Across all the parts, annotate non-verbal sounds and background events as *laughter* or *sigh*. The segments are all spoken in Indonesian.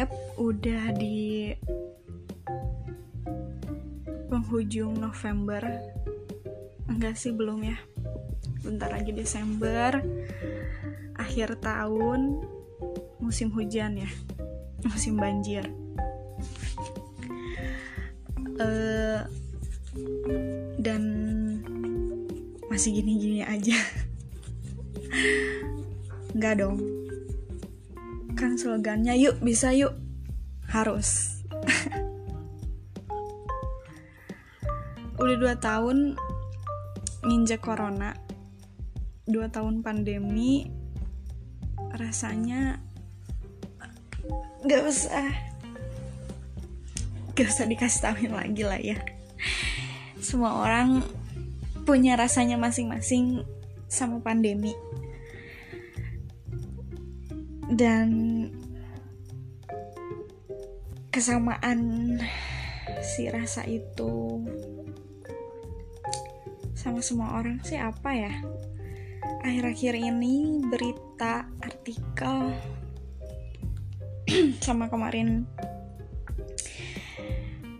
Yap, udah di penghujung November. Enggak sih belum ya. Bentar lagi Desember. Akhir tahun musim hujan ya. *laughs* Musim banjir. Uh, dan masih gini-gini aja. *laughs* Enggak dong kan slogannya. Yuk bisa yuk. Harus. Udah dua tahun nginjek corona. Dua tahun pandemi rasanya gak usah. Gak usah dikasih tahuin lagi lah ya. Semua orang punya rasanya masing-masing sama pandemi dan kesamaan si rasa itu sama semua orang sih apa ya? Akhir-akhir ini berita artikel *clears throat* sama kemarin.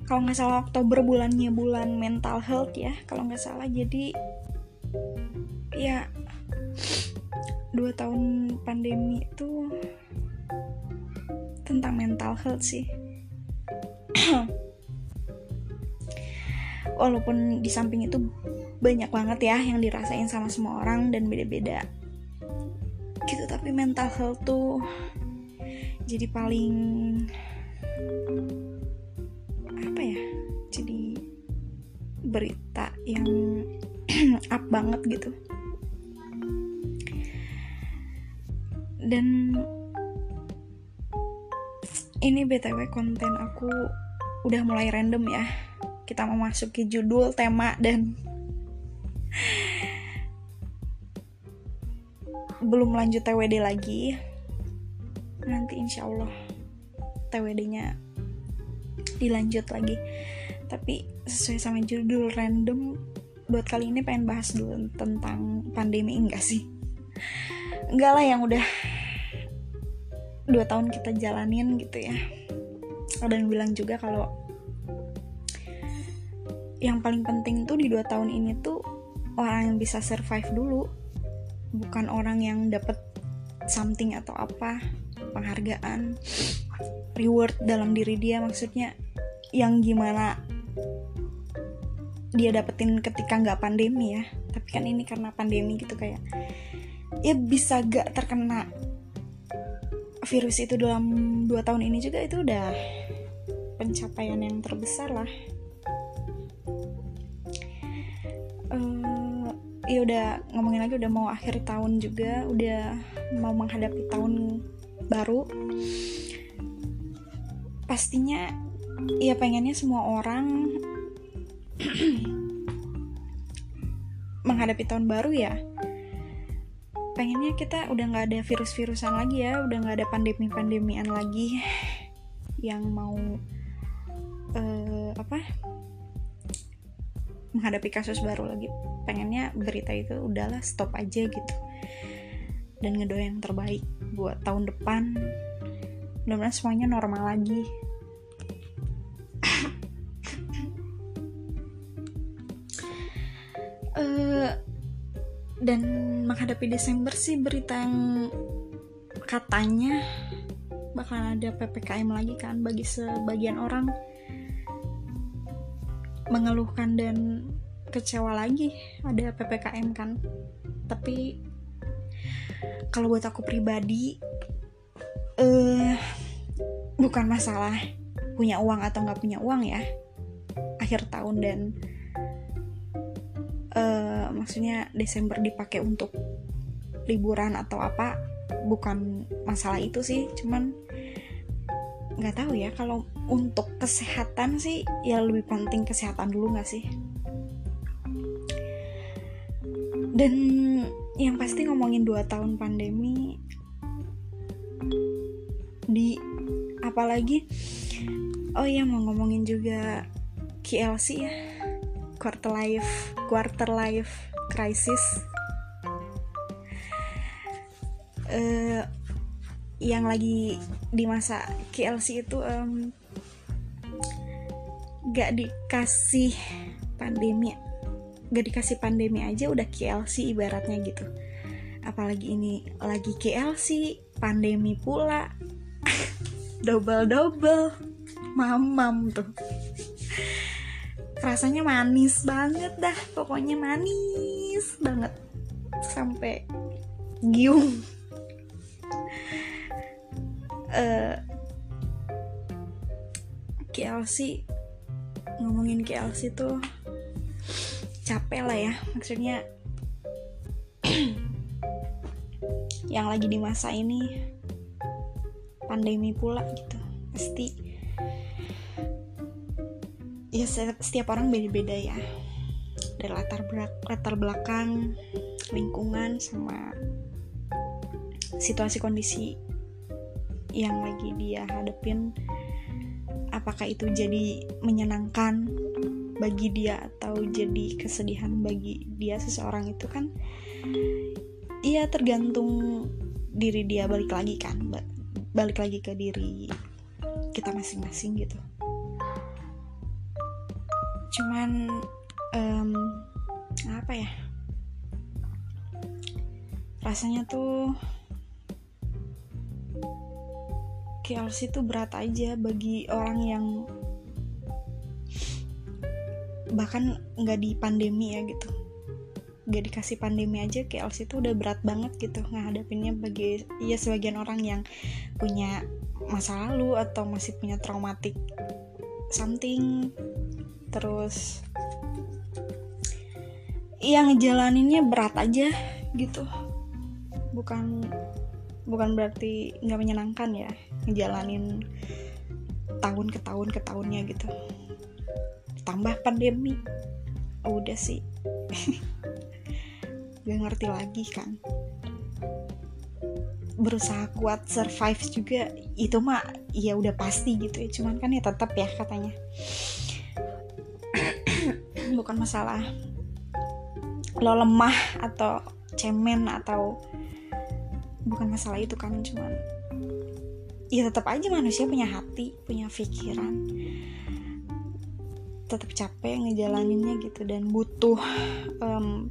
Kalau nggak salah Oktober bulannya bulan mental health ya kalau nggak salah. Jadi ya dua tahun pandemi itu tentang mental health sih. *clears throat* Walaupun di samping itu banyak banget ya yang dirasain sama semua orang dan beda-beda. Gitu tapi mental health tuh jadi paling apa ya? Jadi berita yang *clears throat* up banget gitu dan ini btw konten aku udah mulai random ya. Kita mau masuk ke judul tema dan belum lanjut TWD lagi. Nanti insya Allah TWD nya dilanjut lagi. Tapi sesuai sama judul random buat kali ini pengen bahas dulu tentang pandemi enggak sih? Enggak lah yang udah dua tahun kita jalanin gitu ya. Ada yang bilang juga kalau yang paling penting tuh di dua tahun ini tuh orang yang bisa survive dulu bukan orang yang dapat something atau apa penghargaan reward dalam diri dia. Maksudnya yang gimana dia dapetin ketika nggak pandemi ya. Tapi kan ini karena pandemi gitu kayak ya bisa gak terkena virus itu dalam dua tahun ini juga itu udah pencapaian yang terbesar lah. Uh, ya udah ngomongin lagi udah mau akhir tahun juga udah mau menghadapi tahun baru. Pastinya ya pengennya semua orang *clears throat* menghadapi tahun baru ya pengennya kita udah nggak ada virus-virusan lagi ya udah nggak ada pandemi-pandemian lagi yang mau uh, apa menghadapi kasus baru lagi. Pengennya berita itu udahlah stop aja gitu. Dan ngedoain yang terbaik buat tahun depan. Mudah-mudahan semuanya normal lagi dan menghadapi Desember sih berita yang katanya bakalan ada PPKM lagi kan bagi sebagian orang. Mengeluhkan dan kecewa lagi ada PPKM kan. Tapi kalau buat aku pribadi eh bukan masalah punya uang atau nggak punya uang ya akhir tahun dan maksudnya Desember dipakai untuk liburan atau apa bukan masalah itu sih cuman nggak tahu ya kalau untuk kesehatan sih ya lebih penting kesehatan dulu nggak sih? Dan yang pasti ngomongin dua tahun pandemi di apalagi oh iya mau ngomongin juga KLC ya quarter life quarter life crisis uh, yang lagi di masa KLC itu um, gak dikasih pandemi gak dikasih pandemi aja udah KLC ibaratnya gitu. Apalagi ini lagi KLC pandemi pula. *laughs* Double double mamam tuh. Rasanya manis banget dah pokoknya manis banget. Sampai giung. Uh, eh, KLC ngomongin KLC tuh capek lah ya. Maksudnya *clears throat* yang lagi di masa ini pandemi pula gitu. Pasti ya setiap orang beda-beda ya dari latar belak latar belakang lingkungan sama situasi kondisi yang lagi dia hadepin. Apakah itu jadi menyenangkan bagi dia atau jadi kesedihan bagi dia seseorang itu kan iya tergantung diri dia balik lagi kan balik lagi ke diri kita masing-masing gitu. Cuman um, apa ya? Rasanya tuh KLC itu berat aja bagi orang yang bahkan nggak di pandemi ya gitu. Nggak dikasih pandemi aja KLC itu udah berat banget gitu ngadepinnya bagi ya sebagian orang yang punya masa lalu atau masih punya traumatik something. Terus yang ngejalaninnya berat aja gitu. Bukan bukan berarti nggak menyenangkan ya ngejalanin tahun ke tahun ke tahunnya gitu. Tambah pandemi. Udah sih. *laughs* Gak ngerti lagi kan. Berusaha kuat survive juga itu mah ya udah pasti gitu ya. Cuman kan ya tetap ya katanya. *clears throat* Bukan masalah lo lemah atau cemen atau bukan masalah itu kan cuman ya tetap aja manusia punya hati punya pikiran. Tetap capek ngejalaninnya gitu dan butuh um,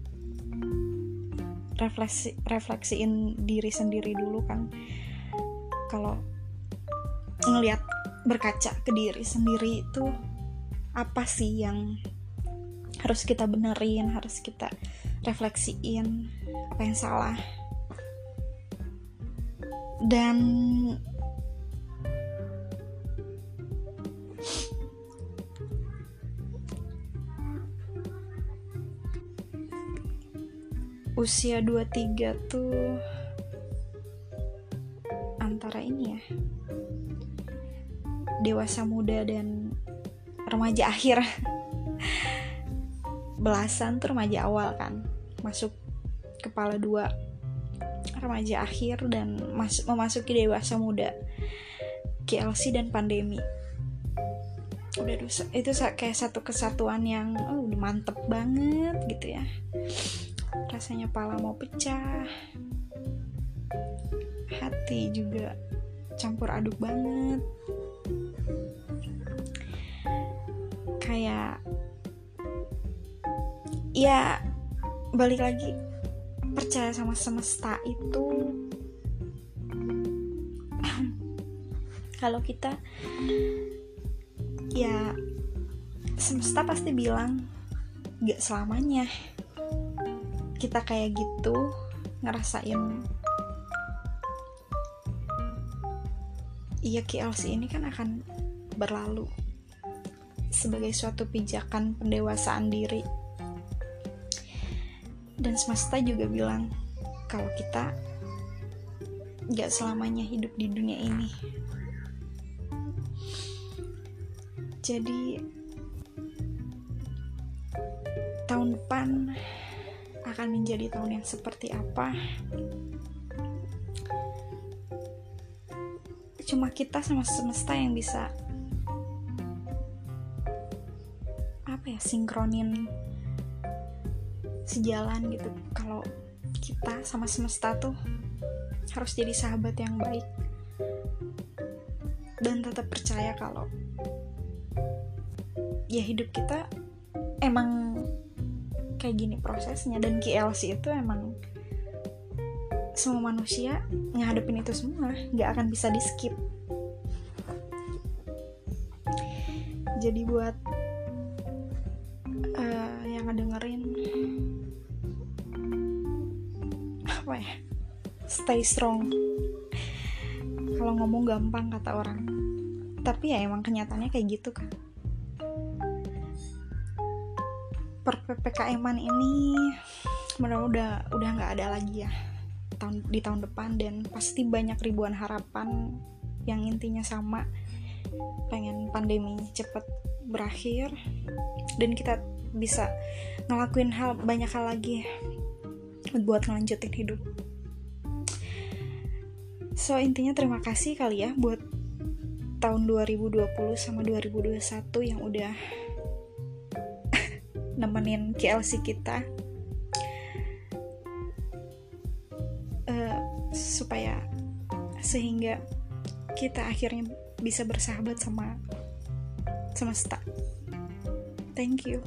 refleksi refleksiin diri sendiri dulu kan. Kalau ngelihat berkaca ke diri sendiri itu apa sih yang harus kita benerin harus kita refleksiin apa yang salah. Dan usia 23 tuh antara ini ya dewasa muda dan remaja akhir *laughs* belasan tuh remaja awal kan. Masuk kepala dua remaja akhir dan mas memasuki dewasa muda KLC dan pandemi. Udah itu kayak satu kesatuan yang oh, udah mantep banget gitu ya. Rasanya pala mau pecah. Hati juga campur aduk banget. Kayak ya balik lagi. Percaya sama semesta itu. *clears throat* Kalau kita ya semesta pasti bilang gak selamanya. Kita kayak gitu ngerasain iya KLC ini kan akan berlalu sebagai suatu pijakan pendewasaan diri dan semesta juga bilang kalau kita gak selamanya hidup di dunia ini. Jadi tahun depan akan menjadi tahun yang seperti apa? Cuma kita sama semesta yang bisa apa ya sinkronin sejalan gitu. Kalau kita sama semesta tuh harus jadi sahabat yang baik. Dan tetap percaya kalau ya hidup kita emang kayak gini prosesnya. Dan KLC itu emang semua manusia ngadepin itu semua. Nggak akan bisa di skip. Jadi buat apa ya? Stay strong. Kalau ngomong gampang kata orang. Tapi ya emang kenyataannya kayak gitu kan per ppkm ini mudah udah udah nggak ada lagi ya tahun di tahun depan. Dan pasti banyak ribuan harapan yang intinya sama. Pengen pandemi cepet berakhir. Dan kita bisa ngelakuin hal banyak hal lagi buat ngelanjutin hidup so intinya terima kasih kali ya buat tahun 2020 sama 2021 yang udah *laughs* nemenin KLC kita uh, supaya sehingga kita akhirnya bisa bersahabat sama semesta. Thank you.